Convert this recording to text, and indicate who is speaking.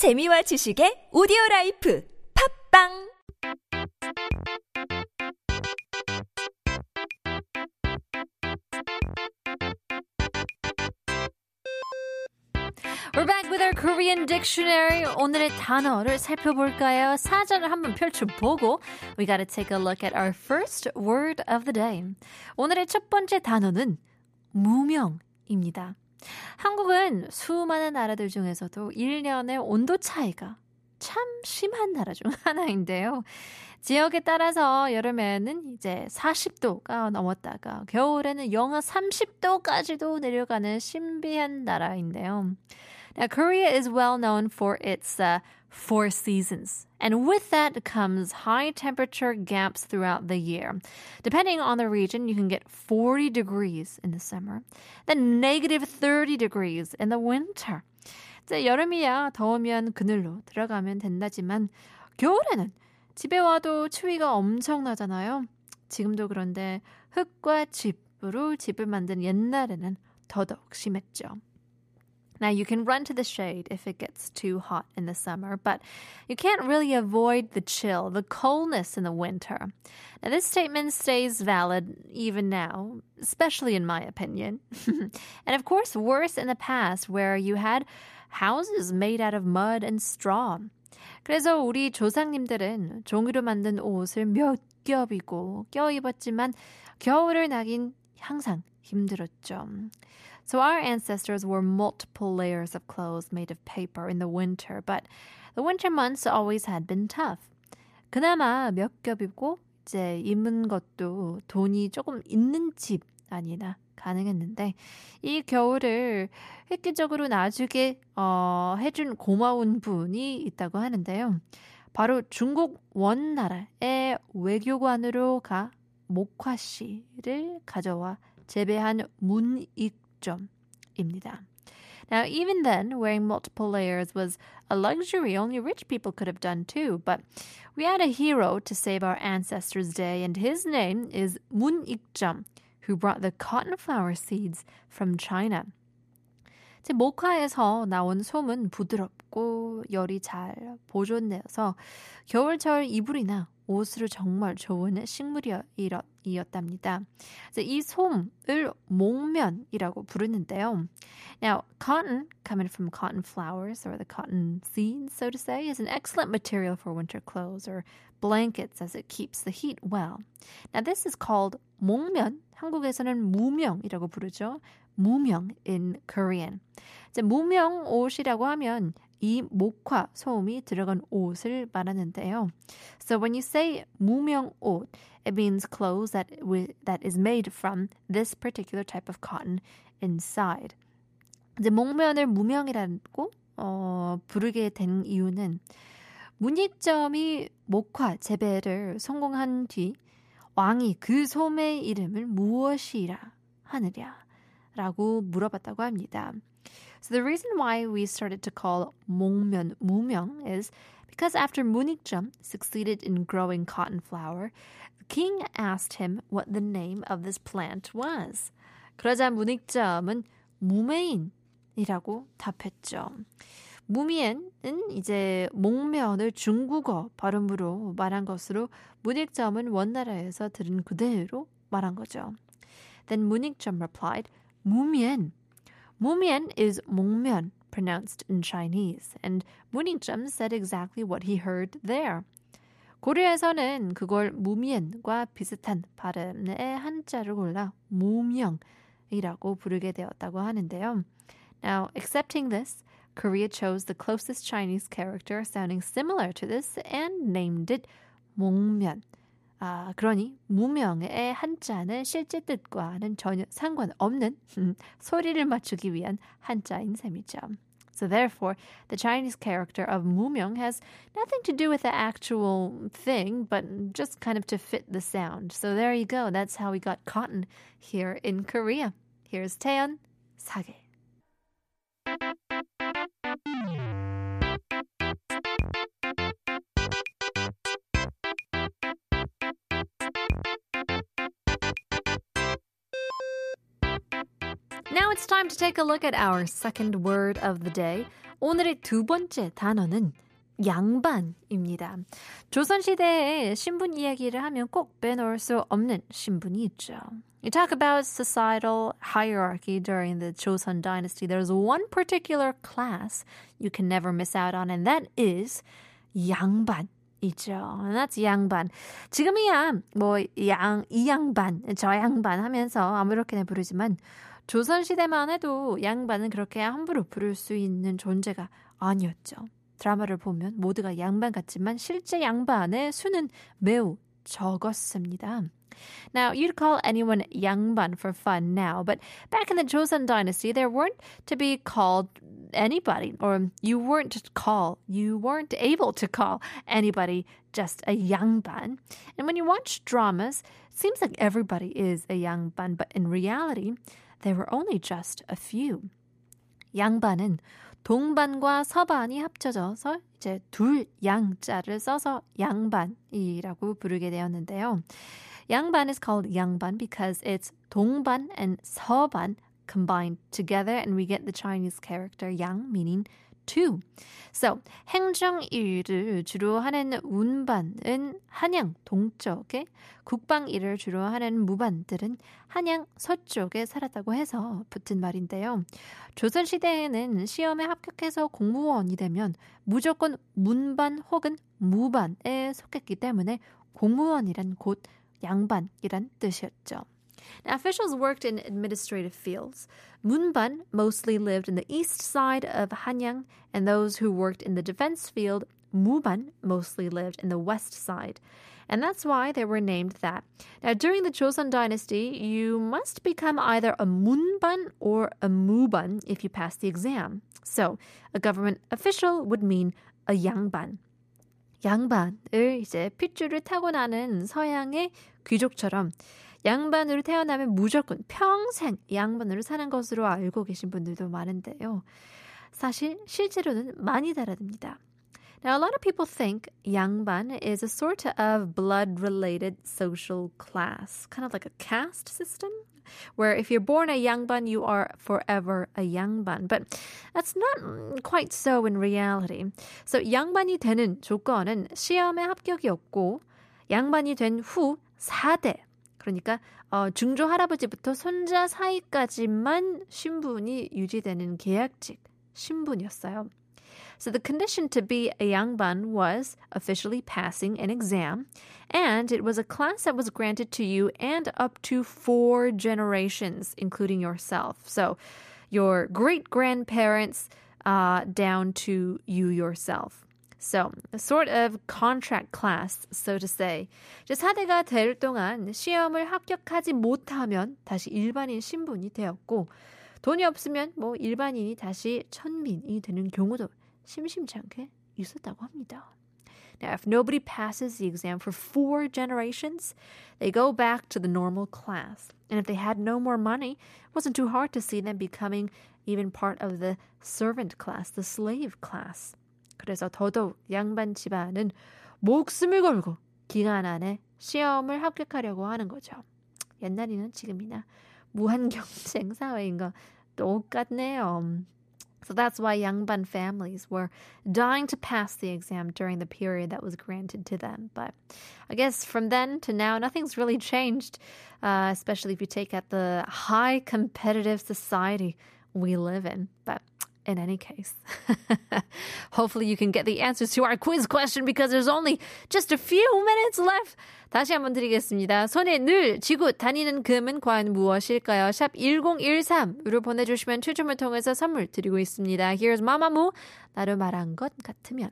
Speaker 1: 재미와 지식의 오디오 라이프 팝빵
Speaker 2: We're back with our Korean dictionary. 오늘의 단어를 살펴볼까요? 사전을 한번 펼쳐보고 we gotta take a look at our first word of the day. 오늘의 첫 번째 단어는 무명입니다. 한국은 수많은 나라들 중에서도 1년의 온도 차이가 참 심한 나라 중 하나인데요. 지역에 따라서 여름에는 이제 40도가 넘었다가 겨울에는 영하 30도까지도 내려가는 신비한 나라인데요. Now, Korea is well known for its uh, four seasons. And with that comes high temperature gaps throughout the year. Depending on the region, you can get 40 degrees in the summer, then negative 30 degrees in the winter. 이제 여름이야 더우면 그늘로 들어가면 된다지만 겨울에는 집에 와도 추위가 엄청나잖아요. 지금도 그런데 흙과 집으로 집을 만든 옛날에는 더더욱 심했죠. Now, you can run to the shade if it gets too hot in the summer, but you can't really avoid the chill, the coldness in the winter. Now, this statement stays valid even now, especially in my opinion. and of course, worse in the past, where you had houses made out of mud and straw. 그래서 우리 조상님들은 종이로 만든 옷을 몇 겹이고 껴 입었지만 겨울을 나긴 항상 힘들었죠. So our ancestors wore multiple layers of clothes made of paper in the winter, but the winter months always had been tough. 그나마 몇 겹 입고 이제 입은 것도 돈이 조금 있는 집 아니나 가능했는데 이 겨울을 획기적으로 나중에 어, 해준 고마운 분이 있다고 하는데요. 바로 중국 원나라의 외교관으로 가 목화 씨를 가져와 재배한 문익 점입니다. Now, even then, wearing multiple layers was a luxury only rich people could have done too. But we had a hero to save our ancestors' day, and his name is Mun Ik-jum, who brought the cotton flower seeds from China. 제 모카에서 나온 솜은 부드럽고 열이 잘 보존되어서 겨울철 이불이나 옷으로 정말 좋은 식물이었답니다. 이 솜을 목면이라고 부르는데요. Now, cotton, coming from cotton flowers or the cotton seeds, so to say, is an excellent material for winter clothes or blankets as it keeps the heat well. Now, this is called 목면. 한국에서는 무명이라고 부르죠. 무명 in Korean. 이제 무명 옷이라고 하면 이 목화 소음이 들어간 옷을 말하는데요. So when you say 무명 옷, it means clothes that that is made from this particular type of cotton inside. 이제 목면을 무명이라고 어, 부르게 된 이유는 문익점이 목화 재배를 성공한 뒤 왕이 그 솜의 이름을 무엇이라 하느냐라고 물어봤다고 합니다. So the reason why we started to call 목면 무명 is because after Mun Ik-jeom succeeded in growing cotton flower, the king asked him what the name of this plant was. 그러자 문익점은 무메인이라고 답했죠. 무미엔은 이제 목면을 중국어 발음으로 말한 것으로 문익점은 원나라에서 들은 그대로 말한 거죠. Then 문익점 replied, 무미엔 Mumian is 목면, pronounced in Chinese, and 문익점 said exactly what he heard there. 고려에서는 그걸 무미엔과 비슷한 발음의 한자를 골라 무명이라고 부르게 되었다고 하는데요. Now, accepting this, Korea chose the closest Chinese character sounding similar to this and named it 목면. 아, 그러니 무명의 한자는 실제 뜻과는 전혀 상관없는 소리를 맞추기 위한 한자인 셈이죠. So therefore, the Chinese character of 무명 has nothing to do with the actual thing, but just kind of to fit the sound. So there you go. That's how we got cotton here in Korea. Here's Taeyeon, 사 it's time to take a look at our second word of the day. 오늘의 두 번째 단어는 양반입니다. 조선시대에 신분 이야기를 하면 꼭 빼놓을 수 없는 신분이 있죠. You talk about societal hierarchy during the Joseon dynasty. There's one particular class you can never miss out on, and that is 양반. 이죠. That's 양반. 지금이야 뭐 양, 이 양반, 저 양반 하면서 아무렇게나 부르지만 조선 시대만 해도 양반은 그렇게 함부로 부를 수 있는 존재가 아니었죠. 드라마를 보면 모두가 양반 같지만 실제 양반의 수는 매우 적었습니다. Now, you'd call anyone 양반 for fun now, but back in the Joseon dynasty, there weren't to be called anybody, or you weren't to call, you weren't able to call anybody just a 양반. And when you watch dramas, it seems like everybody is a 양반, but in reality, there were only just a few. 양반은 동반과 서반이 합쳐져서 이제 둘 양자를 써서 양반이라고 부르게 되었는데요. 양반 is called 양반 because it's 동반 and 서반 combined together and we get the Chinese character yang meaning two. So 행정 일을 주로 하는 운반은 한양 동쪽에 국방 일을 주로 하는 무반들은 한양 서쪽에 살았다고 해서 붙은 말인데요. 조선 시대에는 시험에 합격해서 공무원이 되면 무조건 문반 혹은 무반에 속했기 때문에 공무원이란 곧 양반이란 뜻이었죠. Now, officials worked in administrative fields. Munban mostly lived in the east side of Hanyang, and those who worked in the defense field, Muban, mostly lived in the west side. And that's why they were named that. Now, during the Joseon dynasty, you must become either a Munban or a Muban if you pass the exam. So, a government official would mean a Yangban. 양반을 이제 핏줄을 타고나는 서양의 귀족처럼 양반으로 태어나면 무조건 평생 양반으로 사는 것으로 알고 계신 분들도 많은데요. 사실 실제로는 많이 다릅니다. Now, a lot of people think 양반 is a sort of blood related social class, kind of like a caste system, where if you're born a 양반, you are forever a 양반. But that's not quite so in reality. So, 양반이 되는 조건은 시험에 합격이었고, 양반이 된 후 4대, 그러니까 어, 중조 할아버지부터 손자 사이까지만 신분이 유지되는 계약직 신분이었어요. So the condition to be a yangban was officially passing an exam, and it was a class that was granted to you and up to four generations, including yourself. So your great grandparents uh, down to you yourself. So, a sort of contract class, so to say. 이제 4대가 될 동안 시험을 합격하지 못하면 다시 일반인 신분이 되었고, 돈이 없으면 뭐 일반인이 다시 천민이 되는 경우도 심심치 않게 있었다고 합니다. Now, if nobody passes the exam for four generations, they go back to the normal class. And if they had no more money, it wasn't too hard to see them becoming even part of the servant class, the slave class. 그래서 더더욱 양반 집안은 목숨을 걸고 기간 안에 시험을 합격하려고 하는 거죠. 옛날이나 지금이나 무한 경쟁 사회인 거 똑같네요. So that's why Yangban families were dying to pass the exam during the period that was granted to them. But I guess from then to now, nothing's really changed, uh, especially if you take at the high competitive society we live in. But in any case. Hopefully you can get the answers to our quiz question because there's only just a few minutes left. 다시 한번 드리겠습니다. 손에 늘 쥐고 다니는 금은 과연 무엇일까요? 샵 1013으로 보내주시면 추첨을 통해서 선물 드리고 있습니다. Here's 마마무. 나를 말한 것 같으면.